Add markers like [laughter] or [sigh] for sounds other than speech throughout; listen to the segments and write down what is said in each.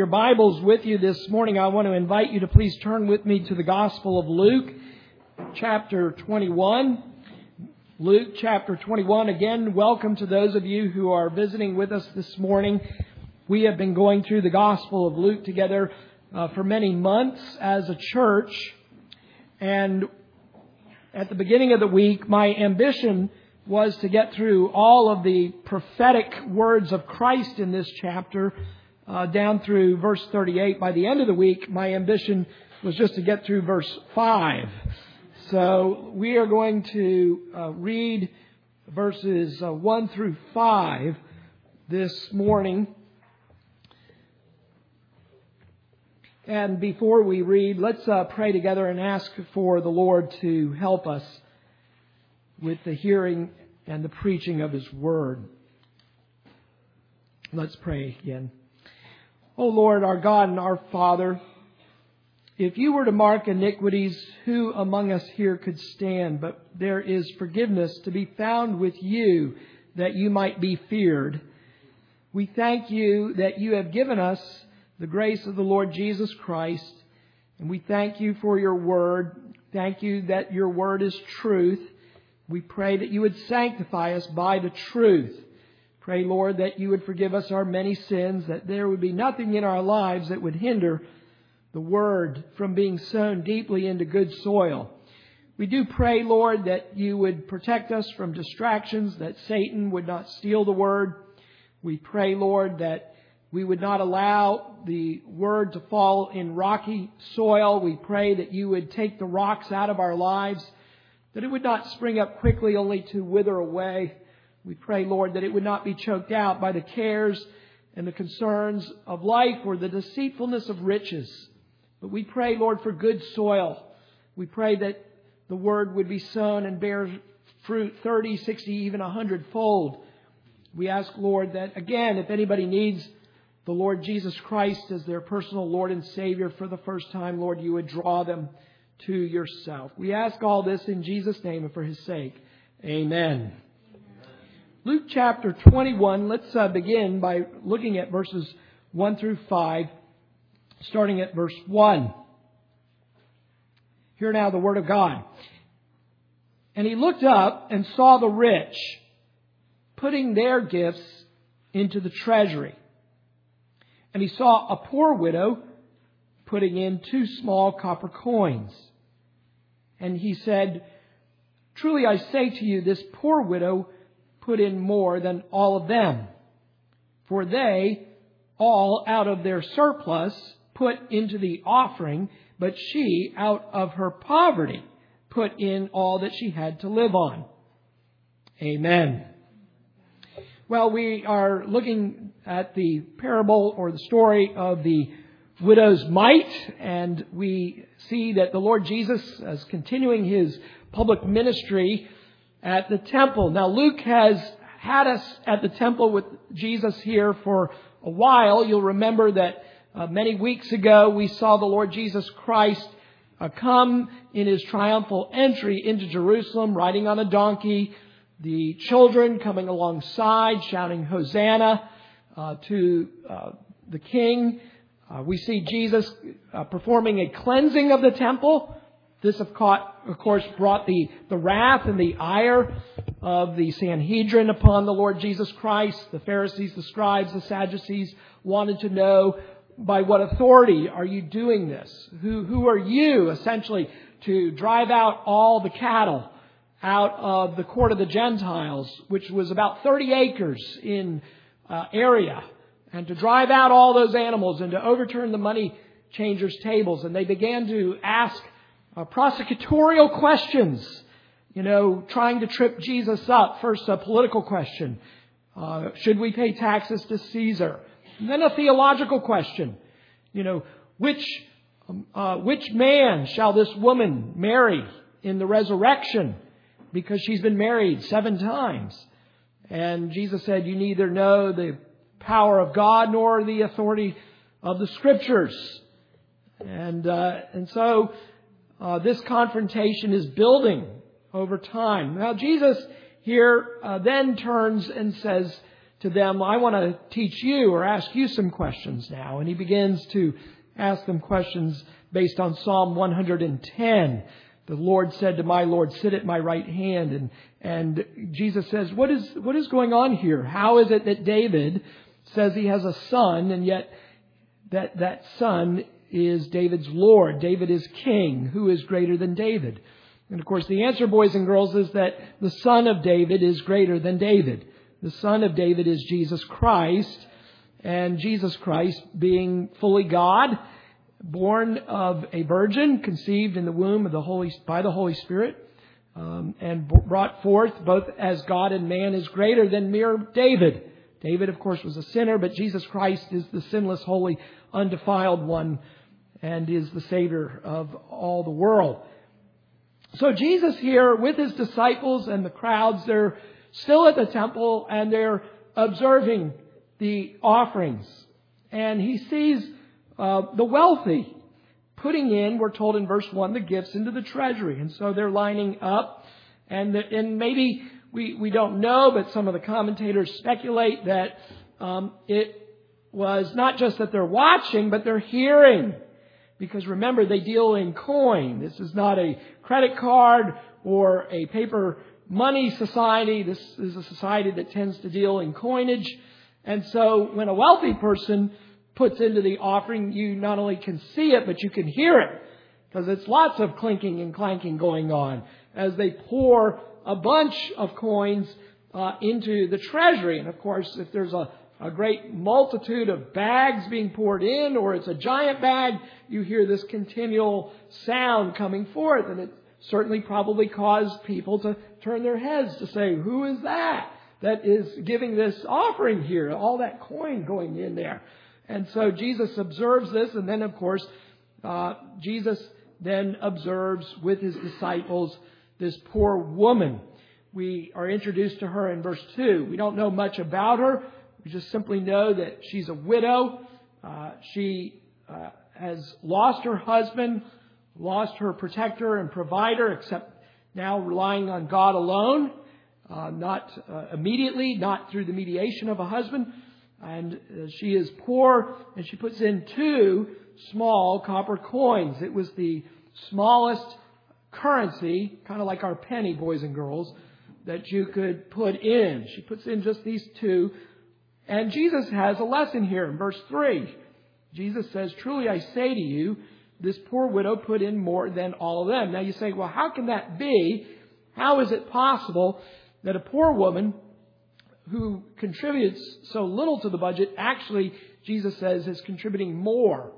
your Bibles with you this morning, I want to invite you to please turn with me to the Gospel of Luke, chapter 21. Luke chapter 21. Again, welcome to those of you who are visiting with us this morning. We have been going through the Gospel of Luke together uh, for many months as a church. And at the beginning of the week, my ambition was to get through all of the prophetic words of Christ in this chapter uh, down through verse 38. By the end of the week, my ambition was just to get through verse 5. So we are going to uh, read verses uh, 1 through 5 this morning. And before we read, let's uh, pray together and ask for the Lord to help us with the hearing and the preaching of His Word. Let's pray again. O Lord, our God and our Father, if you were to mark iniquities, who among us here could stand? But there is forgiveness to be found with you that you might be feared. We thank you that you have given us the grace of the Lord Jesus Christ, and we thank you for your word. Thank you that your word is truth. We pray that you would sanctify us by the truth. Pray, Lord, that you would forgive us our many sins, that there would be nothing in our lives that would hinder the Word from being sown deeply into good soil. We do pray, Lord, that you would protect us from distractions, that Satan would not steal the Word. We pray, Lord, that we would not allow the Word to fall in rocky soil. We pray that you would take the rocks out of our lives, that it would not spring up quickly only to wither away. We pray, Lord, that it would not be choked out by the cares and the concerns of life or the deceitfulness of riches. But we pray, Lord, for good soil. We pray that the word would be sown and bear fruit 30, 60, even 100 fold. We ask, Lord, that again, if anybody needs the Lord Jesus Christ as their personal Lord and Savior for the first time, Lord, you would draw them to yourself. We ask all this in Jesus' name and for his sake. Amen. Luke chapter 21, let's uh, begin by looking at verses 1 through 5, starting at verse 1. Hear now the word of God. And he looked up and saw the rich putting their gifts into the treasury. And he saw a poor widow putting in two small copper coins. And he said, Truly I say to you, this poor widow put in more than all of them. For they all out of their surplus put into the offering, but she out of her poverty put in all that she had to live on. Amen. Well, we are looking at the parable or the story of the widow's mite, and we see that the Lord Jesus is continuing his public ministry at the temple. Now, Luke has had us at the temple with Jesus here for a while. You'll remember that uh, many weeks ago we saw the Lord Jesus Christ uh, come in his triumphal entry into Jerusalem riding on a donkey. The children coming alongside shouting Hosanna uh, to uh, the king. Uh, we see Jesus uh, performing a cleansing of the temple. This, of course, brought the, the wrath and the ire of the Sanhedrin upon the Lord Jesus Christ. The Pharisees, the scribes, the Sadducees wanted to know by what authority are you doing this? Who, who are you, essentially, to drive out all the cattle out of the court of the Gentiles, which was about 30 acres in uh, area, and to drive out all those animals and to overturn the money changers' tables? And they began to ask uh, prosecutorial questions, you know, trying to trip Jesus up. First, a political question. Uh, should we pay taxes to Caesar? And then a theological question. You know, which, um, uh, which man shall this woman marry in the resurrection? Because she's been married seven times. And Jesus said, you neither know the power of God nor the authority of the scriptures. And, uh, and so, uh, this confrontation is building over time. Now, Jesus here uh, then turns and says to them, I want to teach you or ask you some questions now. And he begins to ask them questions based on Psalm 110. The Lord said to my Lord, sit at my right hand. And, and Jesus says, what is, what is going on here? How is it that David says he has a son and yet that, that son is David's Lord? David is king. Who is greater than David? And of course, the answer, boys and girls, is that the son of David is greater than David. The son of David is Jesus Christ. And Jesus Christ, being fully God, born of a virgin, conceived in the womb of the Holy, by the Holy Spirit, um, and brought forth both as God and man, is greater than mere David. David, of course, was a sinner, but Jesus Christ is the sinless, holy, undefiled one, and is the Savior of all the world. So Jesus here, with his disciples and the crowds, they're still at the temple and they're observing the offerings. And he sees uh, the wealthy putting in, we're told in verse 1, the gifts into the treasury. And so they're lining up. And, the, and maybe we, we don't know, but some of the commentators speculate that um, it was not just that they're watching, but they're hearing. Because remember, they deal in coin. This is not a credit card or a paper money society. This is a society that tends to deal in coinage. And so when a wealthy person puts into the offering, you not only can see it, but you can hear it. Because it's lots of clinking and clanking going on as they pour a bunch of coins uh, into the treasury. And of course, if there's a, a great multitude of bags being poured in, or it's a giant bag, you hear this continual sound coming forth. And it certainly probably caused people to turn their heads to say, Who is that? That is giving this offering here, all that coin going in there. And so Jesus observes this, and then, of course, uh, Jesus then observes with his disciples this poor woman. We are introduced to her in verse 2. We don't know much about her. We just simply know that she's a widow. Uh, she uh, has lost her husband, lost her protector and provider, except now relying on God alone, uh, not uh, immediately, not through the mediation of a husband and uh, she is poor, and she puts in two small copper coins. It was the smallest currency, kind of like our penny, boys and girls, that you could put in. She puts in just these two. And Jesus has a lesson here in verse 3. Jesus says, Truly I say to you, this poor widow put in more than all of them. Now you say, well, how can that be? How is it possible that a poor woman who contributes so little to the budget actually, Jesus says, is contributing more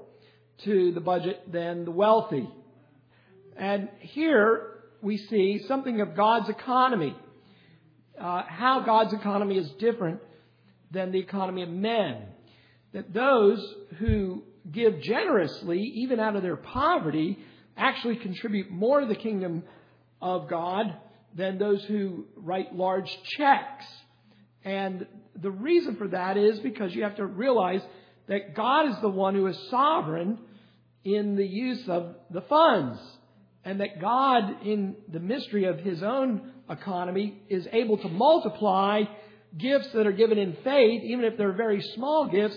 to the budget than the wealthy. And here we see something of God's economy, uh, how God's economy is different than the economy of men. That those who give generously, even out of their poverty, actually contribute more to the kingdom of God than those who write large checks. And the reason for that is because you have to realize that God is the one who is sovereign in the use of the funds. And that God, in the mystery of His own economy, is able to multiply gifts that are given in faith, even if they're very small gifts,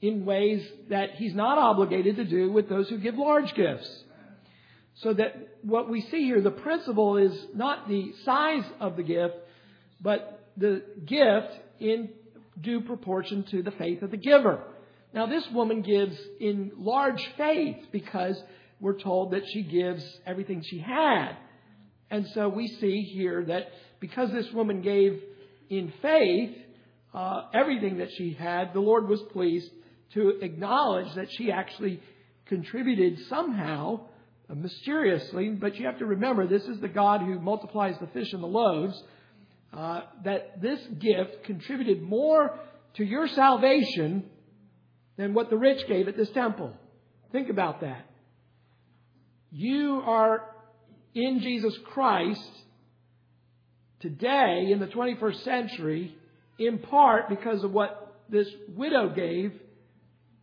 in ways that He's not obligated to do with those who give large gifts. So that what we see here, the principle is not the size of the gift, but the gift in due proportion to the faith of the giver. Now, this woman gives in large faith because we're told that she gives everything she had. And so we see here that because this woman gave in faith uh, everything that she had, the Lord was pleased to acknowledge that she actually contributed somehow, uh, mysteriously. But you have to remember, this is the God who multiplies the fish and the loaves uh, that this gift contributed more to your salvation than what the rich gave at this temple. Think about that. You are in Jesus Christ today in the 21st century in part because of what this widow gave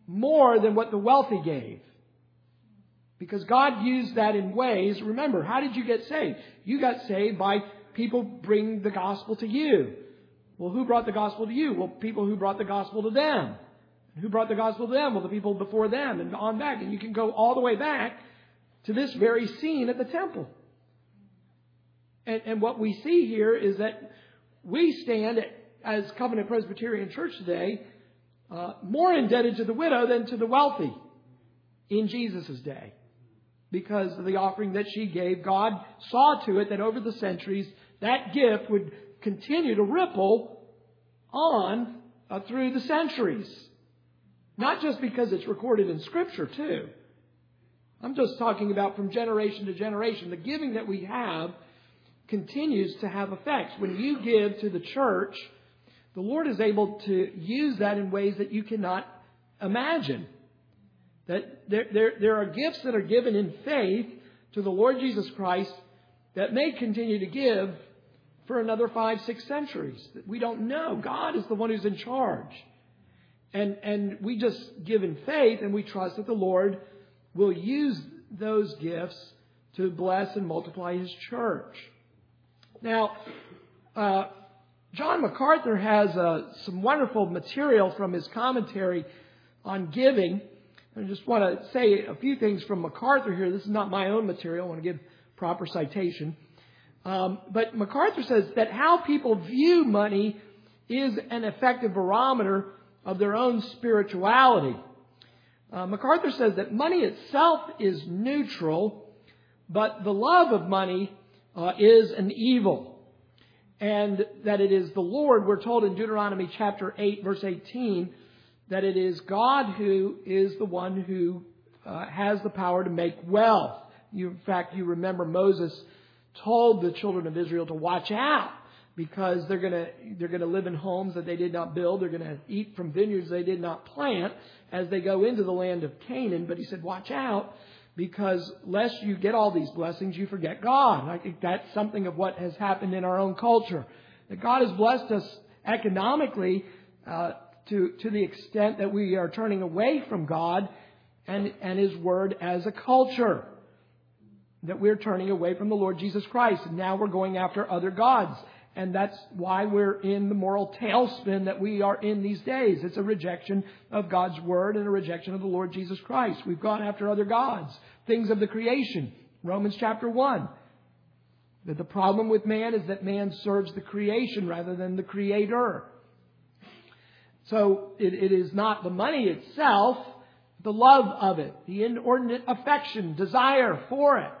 more than what the wealthy gave. Because God used that in ways, remember, how did you get saved? You got saved by people bring the gospel to you. Well, who brought the gospel to you? Well, people who brought the gospel to them. Who brought the gospel to them? Well, the people before them and on back. And you can go all the way back to this very scene at the temple. And, and what we see here is that we stand as Covenant Presbyterian Church today uh, more indebted to the widow than to the wealthy in Jesus' day because of the offering that she gave. God saw to it that over the centuries that gift would continue to ripple on uh, through the centuries. Not just because it's recorded in Scripture, too. I'm just talking about from generation to generation. The giving that we have continues to have effects. When you give to the church, the Lord is able to use that in ways that you cannot imagine. That there, there, there are gifts that are given in faith to the Lord Jesus Christ that may continue to give for another five, six centuries. We don't know. God is the one who's in charge. And, and we just give in faith and we trust that the Lord will use those gifts to bless and multiply His church. Now, uh, John MacArthur has uh, some wonderful material from his commentary on giving. I just want to say a few things from MacArthur here. This is not my own material. I want to give proper citation. Um, but MacArthur says that how people view money is an effective barometer of their own spirituality. Uh, MacArthur says that money itself is neutral, but the love of money uh, is an evil. And that it is the Lord, we're told in Deuteronomy chapter 8, verse 18, that it is God who is the one who uh, has the power to make wealth. You, in fact, you remember Moses told the children of Israel to watch out because they're going to they're going to live in homes that they did not build. They're going to eat from vineyards they did not plant as they go into the land of Canaan. But he said, watch out because lest you get all these blessings, you forget God. I think that's something of what has happened in our own culture. That God has blessed us economically uh, to, to the extent that we are turning away from God and, and His Word as a culture. That we're turning away from the Lord Jesus Christ. And now we're going after other gods. And that's why we're in the moral tailspin that we are in these days. It's a rejection of God's Word and a rejection of the Lord Jesus Christ. We've gone after other gods, things of the creation. Romans chapter 1. That the problem with man is that man serves the creation rather than the Creator. So it, it is not the money itself, the love of it, the inordinate affection, desire for it.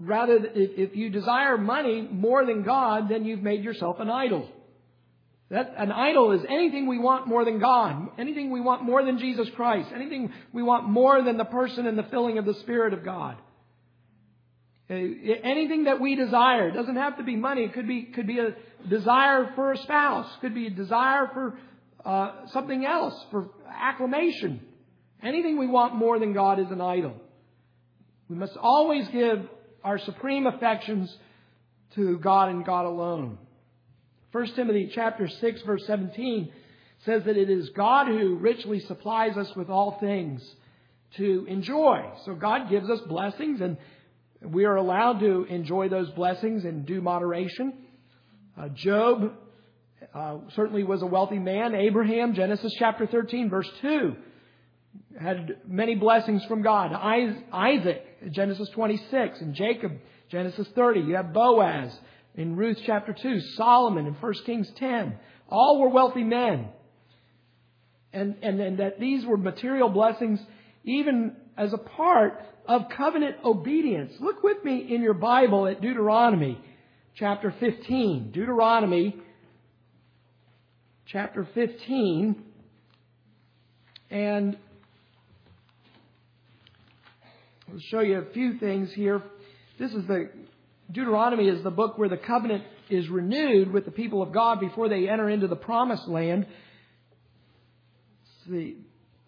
Rather, if you desire money more than God, then you've made yourself an idol. That, an idol is anything we want more than God, anything we want more than Jesus Christ, anything we want more than the person and the filling of the Spirit of God. Uh, anything that we desire it doesn't have to be money. It could be could be a desire for a spouse. Could be a desire for uh, something else for acclamation. Anything we want more than God is an idol. We must always give our supreme affections to God and God alone. 1 Timothy chapter 6 verse 17 says that it is God who richly supplies us with all things to enjoy. So God gives us blessings and we are allowed to enjoy those blessings in due moderation. Uh, Job uh, certainly was a wealthy man. Abraham, Genesis chapter 13, verse 2, had many blessings from God. Isaac, Genesis 26, and Jacob, Genesis 30. You have Boaz in Ruth chapter 2, Solomon in 1 Kings 10. All were wealthy men. And, and, and that these were material blessings even as a part of covenant obedience. Look with me in your Bible at Deuteronomy chapter 15. Deuteronomy chapter 15. And I'll show you a few things here. This is the Deuteronomy is the book where the covenant is renewed with the people of God before they enter into the promised land. It's the,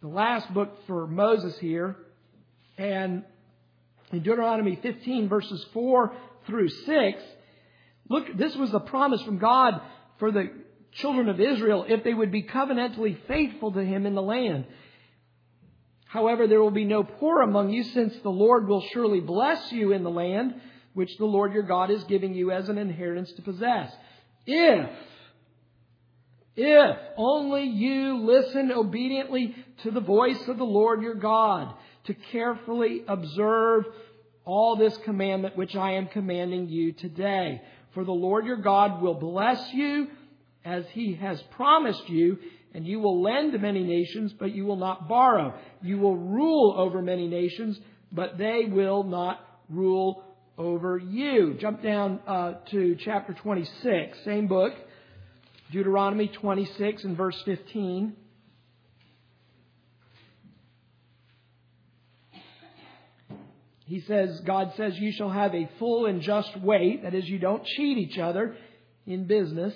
the last book for Moses here. And in Deuteronomy 15 verses 4 through 6, look, this was the promise from God for the children of Israel if they would be covenantally faithful to him in the land. However, there will be no poor among you, since the Lord will surely bless you in the land which the Lord your God is giving you as an inheritance to possess. If, if only you listen obediently to the voice of the Lord your God, to carefully observe all this commandment which I am commanding you today. For the Lord your God will bless you as he has promised you, and you will lend to many nations, but you will not borrow. You will rule over many nations, but they will not rule over you. Jump down uh, to chapter 26, same book, Deuteronomy 26 and verse 15. He says, God says, You shall have a full and just weight. That is, you don't cheat each other in business.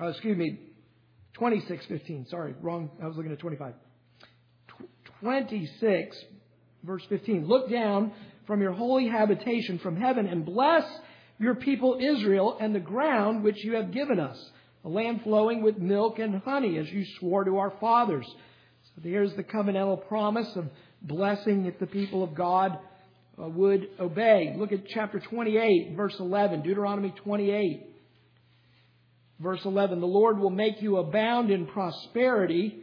Oh, excuse me, 26:15. Sorry, wrong. I was looking at 25. 26 verse 15. Look down from your holy habitation from heaven and bless your people Israel and the ground which you have given us, a land flowing with milk and honey, as you swore to our fathers. So there's the covenantal promise of blessing if the people of God uh, would obey. Look at chapter 28, verse 11, Deuteronomy 28. Verse 11, the Lord will make you abound in prosperity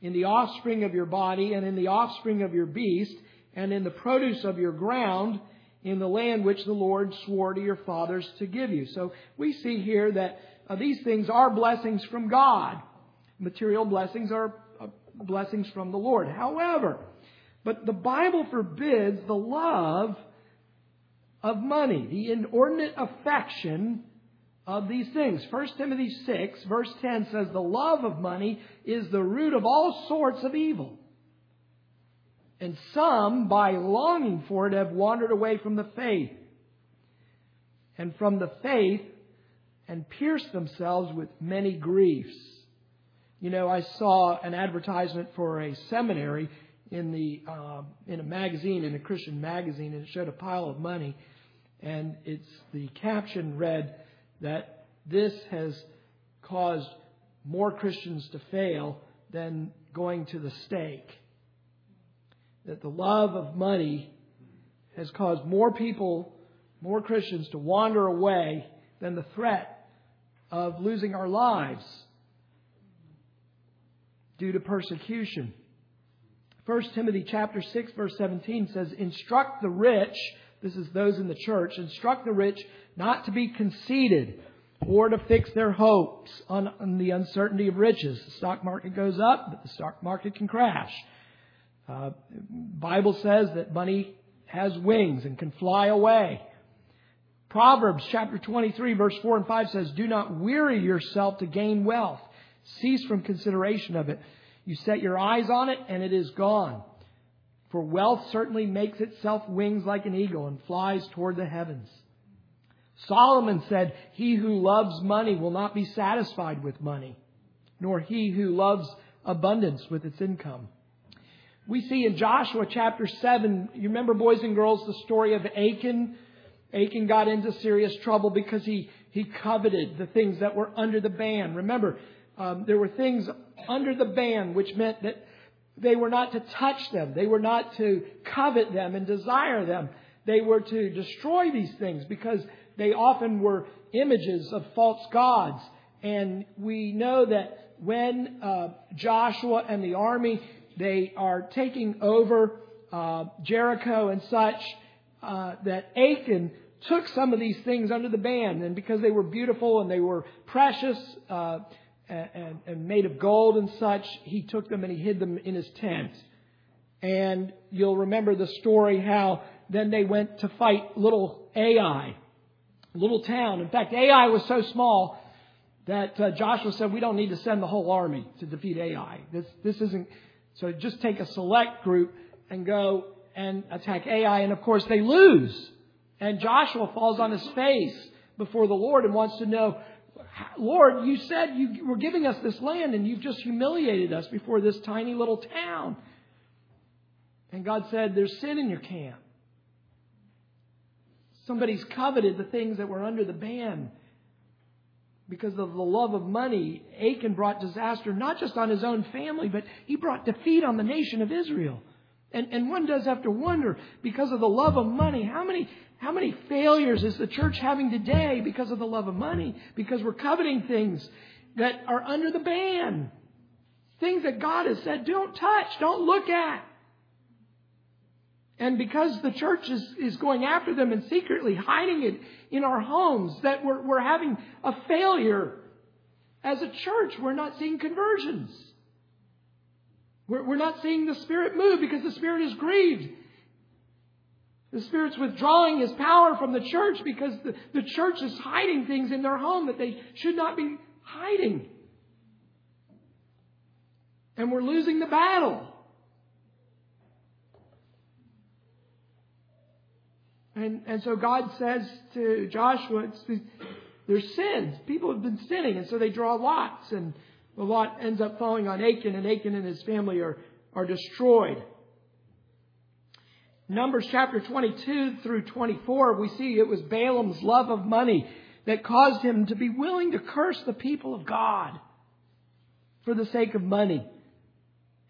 in the offspring of your body and in the offspring of your beast and in the produce of your ground in the land which the Lord swore to your fathers to give you. So we see here that uh, these things are blessings from God. Material blessings are uh, blessings from the Lord. However, but the Bible forbids the love of money, the inordinate affection of these things. 1 Timothy 6, verse 10 says, The love of money is the root of all sorts of evil. And some, by longing for it, have wandered away from the faith. And from the faith, and pierced themselves with many griefs. You know, I saw an advertisement for a seminary in the uh, in a magazine, in a Christian magazine, and it showed a pile of money, and it's the caption read that this has caused more Christians to fail than going to the stake. That the love of money has caused more people, more Christians to wander away than the threat of losing our lives due to persecution. 1 Timothy chapter 6 verse 17 says, instruct the rich, this is those in the church, instruct the rich not to be conceited or to fix their hopes on, on the uncertainty of riches. The stock market goes up, but the stock market can crash. Uh, Bible says that money has wings and can fly away. Proverbs chapter 23 verse 4 and 5 says, Do not weary yourself to gain wealth. Cease from consideration of it. You set your eyes on it and it is gone. For wealth certainly makes itself wings like an eagle and flies toward the heavens. Solomon said, He who loves money will not be satisfied with money, nor he who loves abundance with its income. We see in Joshua chapter 7, you remember, boys and girls, the story of Achan? Achan got into serious trouble because he, he coveted the things that were under the ban. Remember, um, there were things under the ban which meant that they were not to touch them. They were not to covet them and desire them. They were to destroy these things because they often were images of false gods. And we know that when uh, Joshua and the army they are taking over uh, Jericho and such, uh, that Achan took some of these things under the ban, and because they were beautiful and they were precious, uh, and, and made of gold and such, he took them and he hid them in his tent. And you'll remember the story how then they went to fight little Ai, little town. In fact, Ai was so small that uh, Joshua said, "We don't need to send the whole army to defeat Ai. This this isn't." So just take a select group and go and attack Ai, and of course they lose. And Joshua falls on his face before the Lord and wants to know Lord, you said you were giving us this land and you've just humiliated us before this tiny little town. And God said, There's sin in your camp. Somebody's coveted the things that were under the ban. Because of the love of money, Achan brought disaster not just on his own family, but he brought defeat on the nation of Israel. And, and one does have to wonder, because of the love of money, how many, How many failures is the church having today because of the love of money? Because we're coveting things that are under the ban. Things that God has said, don't touch, don't look at. And because the church is, is going after them and secretly hiding it in our homes, that we're, we're having a failure as a church. We're not seeing conversions. We're, we're not seeing the Spirit move because the Spirit is grieved. The Spirit's withdrawing His power from the church because the, the church is hiding things in their home that they should not be hiding. And we're losing the battle. And, and so God says to Joshua, there's sins. People have been sinning, and so they draw lots, and the lot ends up falling on Achan, and Achan and his family are, are destroyed. Numbers chapter 22 through 24, we see it was Balaam's love of money that caused him to be willing to curse the people of God for the sake of money.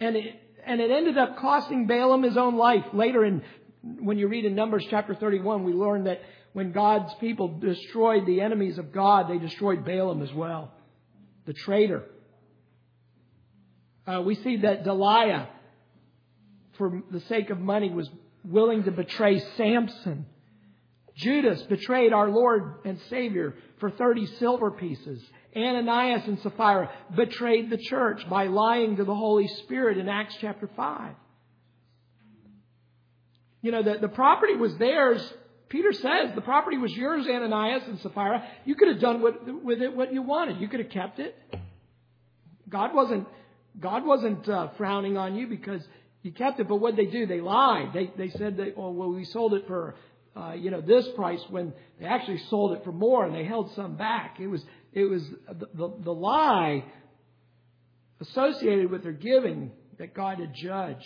And it, and it ended up costing Balaam his own life. Later in, when you read in Numbers chapter 31, we learn that when God's people destroyed the enemies of God, they destroyed Balaam as well, the traitor. Uh, we see that Delilah, for the sake of money, was willing to betray Samson. Judas betrayed our Lord and Savior for 30 silver pieces. Ananias and Sapphira betrayed the church by lying to the Holy Spirit in Acts chapter 5. You know, the, the property was theirs. Peter says the property was yours, Ananias and Sapphira. You could have done with, with it what you wanted. You could have kept it. God wasn't, God wasn't uh, frowning on you because you kept it. But what they do? They lied. They, they said that, oh, well, we sold it for, uh, you know, this price when they actually sold it for more and they held some back. It was, it was the, the, the lie associated with their giving that God had judged.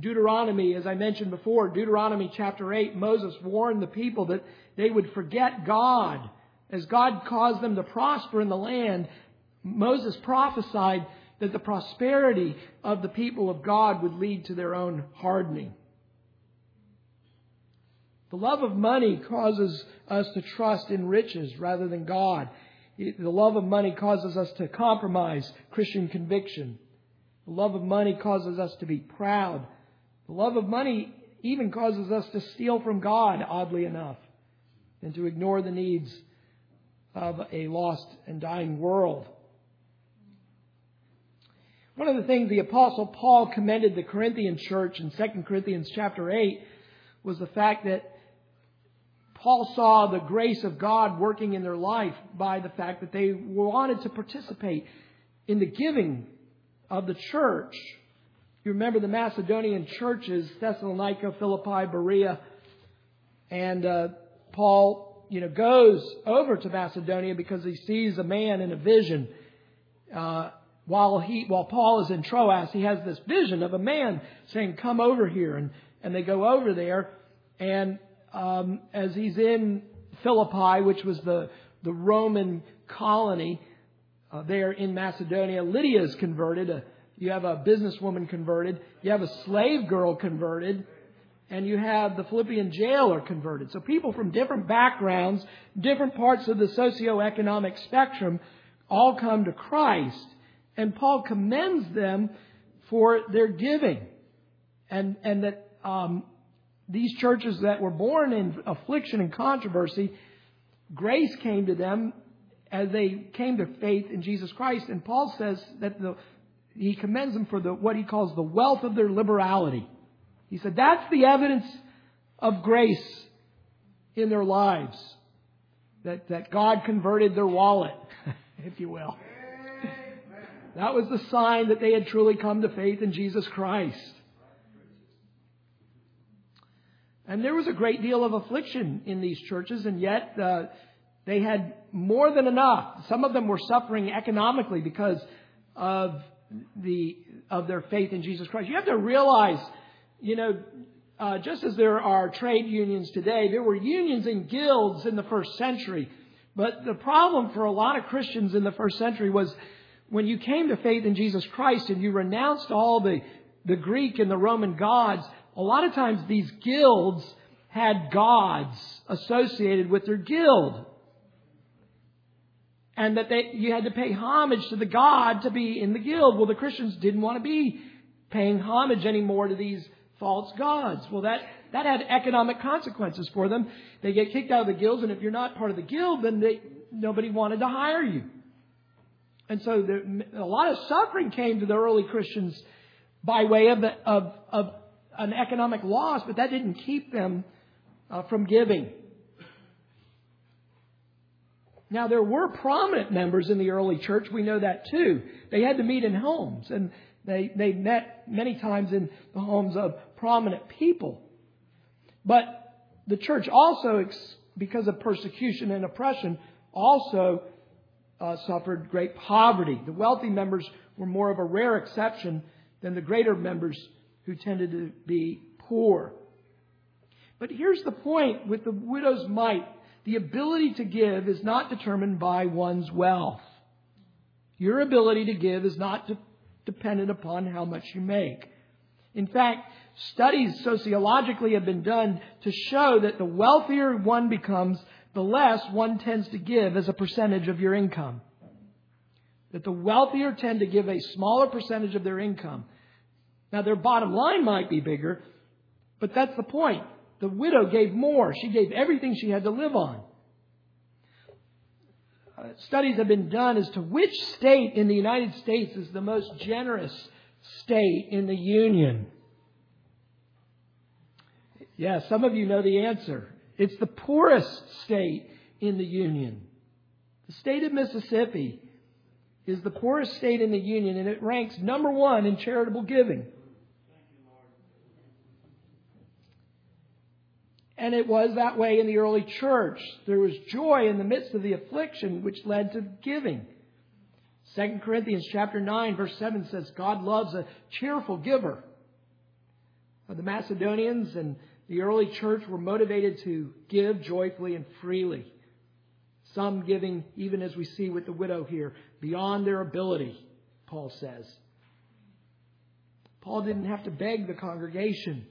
Deuteronomy, as I mentioned before, Deuteronomy chapter 8, Moses warned the people that they would forget God. As God caused them to prosper in the land, Moses prophesied that the prosperity of the people of God would lead to their own hardening. The love of money causes us to trust in riches rather than God. The love of money causes us to compromise Christian conviction. The love of money causes us to be proud. The love of money even causes us to steal from God, oddly enough, and to ignore the needs of a lost and dying world. One of the things the apostle Paul commended the Corinthian church in 2 Corinthians chapter 8 was the fact that Paul saw the grace of God working in their life by the fact that they wanted to participate in the giving of the church. You remember the Macedonian churches, Thessalonica, Philippi, Berea, and uh, Paul, you know, goes over to Macedonia because he sees a man in a vision. Uh, while he, while Paul is in Troas, he has this vision of a man saying, "Come over here," and and they go over there, and um, as he's in Philippi, which was the, the Roman colony uh, there in Macedonia, Lydia is converted. You have a businesswoman converted. You have a slave girl converted. And you have the Philippian jailer converted. So people from different backgrounds, different parts of the socioeconomic spectrum, all come to Christ. And Paul commends them for their giving. And, and that um, these churches that were born in affliction and controversy, grace came to them as they came to faith in Jesus Christ. And Paul says that the, he commends them for the, what he calls the wealth of their liberality. He said that's the evidence of grace in their lives. That, that God converted their wallet, [laughs] if you will. That was the sign that they had truly come to faith in Jesus Christ. And there was a great deal of affliction in these churches, and yet uh, they had more than enough. Some of them were suffering economically because of the of their faith in Jesus Christ. You have to realize, you know, uh, just as there are trade unions today, there were unions and guilds in the first century. But the problem for a lot of Christians in the first century was when you came to faith in Jesus Christ and you renounced all the, the Greek and the Roman gods, a lot of times these guilds had gods associated with their guild. And that they, you had to pay homage to the god to be in the guild. Well, the Christians didn't want to be paying homage anymore to these false gods. Well, that, that had economic consequences for them. They get kicked out of the guilds, and if you're not part of the guild, then they, nobody wanted to hire you. And so there, a lot of suffering came to the early Christians by way of, of, of an economic loss, but that didn't keep them uh, from giving. Now, there were prominent members in the early church. We know that too. They had to meet in homes, and they, they met many times in the homes of prominent people. But the church also, because of persecution and oppression, also uh, suffered great poverty. The wealthy members were more of a rare exception than the greater members who tended to be poor. But here's the point with the widow's mite the ability to give is not determined by one's wealth. Your ability to give is not de- dependent upon how much you make. In fact, studies sociologically have been done to show that the wealthier one becomes, the less one tends to give as a percentage of your income. That the wealthier tend to give a smaller percentage of their income. Now, their bottom line might be bigger, but that's the point. The widow gave more. She gave everything she had to live on. Uh, studies have been done as to which state in the United States is the most generous state in the Union. Yeah, some of you know the answer. It's the poorest state in the Union. The state of Mississippi is the poorest state in the Union, and it ranks number one in charitable giving. And it was that way in the early church. There was joy in the midst of the affliction, which led to giving. 2 Corinthians chapter 9 verse 7 says, God loves a cheerful giver. The Macedonians and the early church were motivated to give joyfully and freely. Some giving, even as we see with the widow here, beyond their ability, Paul says. Paul didn't have to beg the congregation.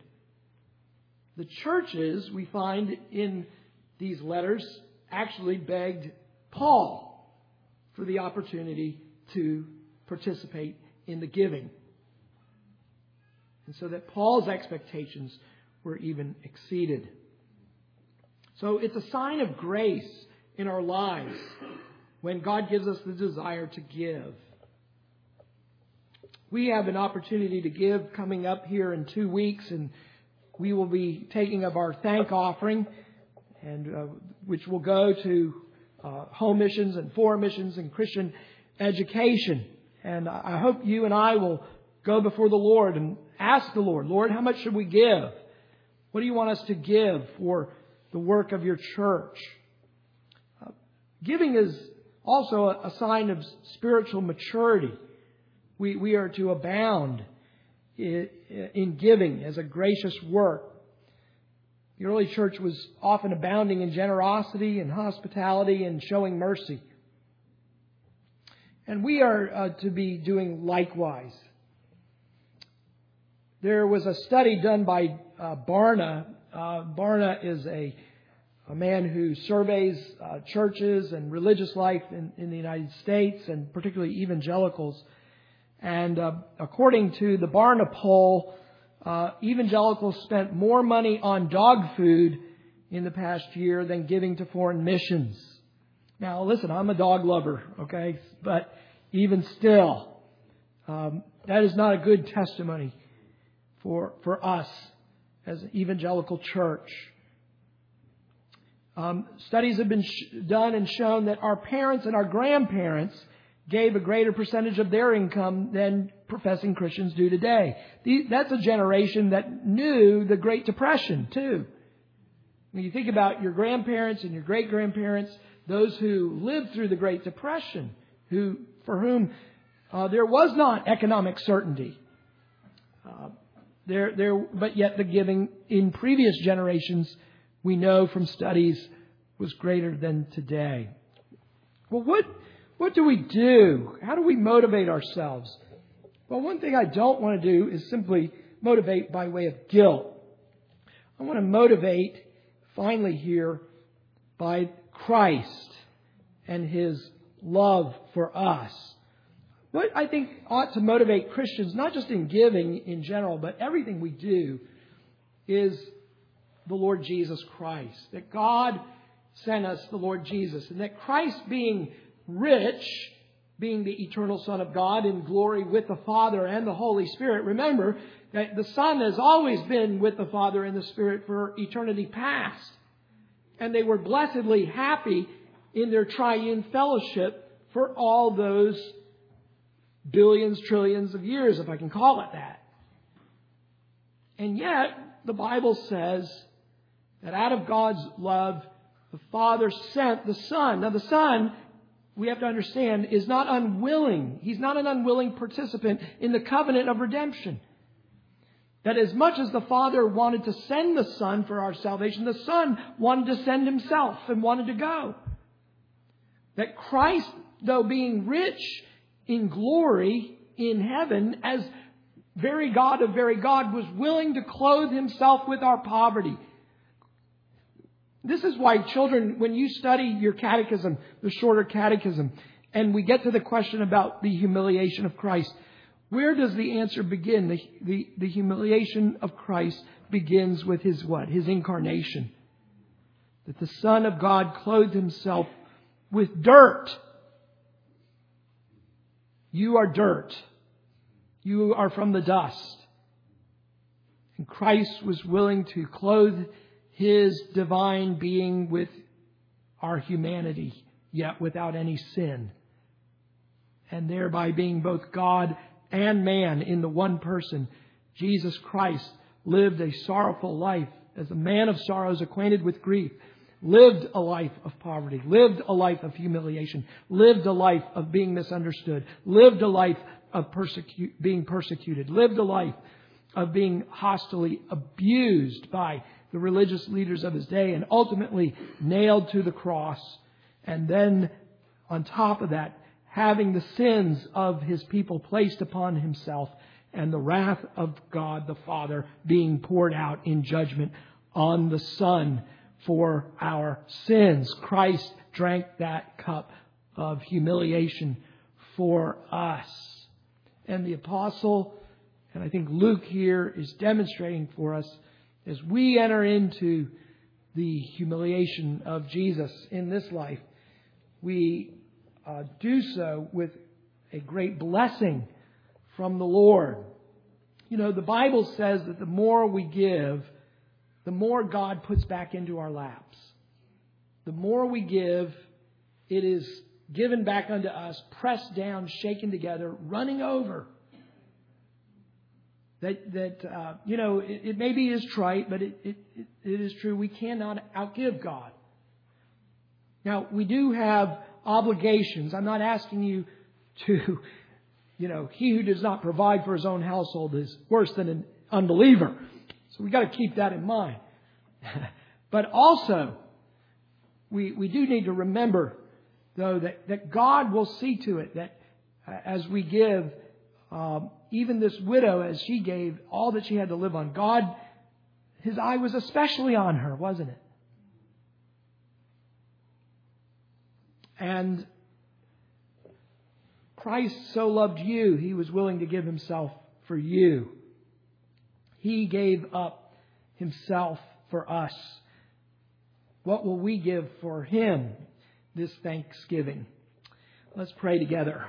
The churches, we find in these letters, actually begged Paul for the opportunity to participate in the giving. And so that Paul's expectations were even exceeded. So it's a sign of grace in our lives when God gives us the desire to give. We have an opportunity to give coming up here in two weeks, and we will be taking up our thank offering, and uh, which will go to uh, home missions and foreign missions and Christian education. And I hope you and I will go before the Lord and ask the Lord, Lord, how much should we give? What do you want us to give for the work of your church? Uh, giving is also a, a, sign of spiritual maturity. We, we are to abound in, in giving as a gracious work. The early church was often abounding in generosity and hospitality and showing mercy. And we are uh, to be doing likewise. There was a study done by uh, Barna. Uh, Barna is a, a man who surveys uh, churches and religious life in, in, the United States and particularly evangelicals. And uh, according to the Barna poll, uh, evangelicals spent more money on dog food in the past year than giving to foreign missions. Now, listen, I'm a dog lover, okay? But even still, um, that is not a good testimony for, for us as an evangelical church. Um, studies have been sh- done and shown that our parents and our grandparents gave a greater percentage of their income than professing Christians do today. That's a generation that knew the Great Depression, too. When you think about your grandparents and your great grandparents, those who lived through the Great Depression, who, for whom uh, there was not economic certainty. Uh, there, there, but yet the giving in previous generations, we know from studies, was greater than today. Well, what, what do we do? How do we motivate ourselves? Well, one thing I don't want to do is simply motivate by way of guilt. I want to motivate finally here by Christ and his love for us. What I think ought to motivate Christians, not just in giving in general, but everything we do, is the Lord Jesus Christ. That God sent us the Lord Jesus. And that Christ being rich, being the eternal Son of God in glory with the Father and the Holy Spirit, remember that the Son has always been with the Father and the Spirit for eternity past. And they were blessedly happy in their triune fellowship for all those billions, trillions of years, if I can call it that. And yet, the Bible says that out of God's love, the Father sent the Son. Now, the Son, we have to understand, is not unwilling. He's not an unwilling participant in the covenant of redemption. That as much as the Father wanted to send the Son for our salvation, the Son wanted to send Himself and wanted to go. That Christ, though being rich in glory in heaven, as very God of very God, was willing to clothe Himself with our poverty this is why children, when you study your catechism, the shorter catechism, and we get to the question about the humiliation of Christ, where does the answer begin? The, the, the humiliation of Christ begins with his what? His incarnation. That the Son of God clothed himself with dirt. You are dirt. You are from the dust. And Christ was willing to clothe his divine being with our humanity, yet without any sin. And thereby being both God and man in the one person, Jesus Christ lived a sorrowful life as a man of sorrows acquainted with grief, lived a life of poverty, lived a life of humiliation, lived a life of being misunderstood, lived a life of persecu- being persecuted, lived a life of being hostily abused by the religious leaders of his day and ultimately nailed to the cross. And then on top of that, having the sins of his people placed upon himself and the wrath of God the Father being poured out in judgment on the Son for our sins. Christ drank that cup of humiliation for us. And the apostle, and I think Luke here is demonstrating for us as we enter into the humiliation of Jesus in this life, we uh, do so with a great blessing from the Lord. You know, the Bible says that the more we give, the more God puts back into our laps. The more we give, it is given back unto us, pressed down, shaken together, running over that, that uh, you know, it, it, maybe is trite, but it, it, it is true. We cannot outgive God. Now, we do have obligations. I'm not asking you to, you know, he who does not provide for his own household is worse than an unbeliever. So we got to keep that in mind. [laughs] but also, we, we do need to remember, though, that, that God will see to it that uh, as we give, um, even this widow, as she gave all that she had to live on, God, his eye was especially on her, wasn't it? And Christ so loved you, he was willing to give himself for you. He gave up himself for us. What will we give for him this Thanksgiving? Let's pray together.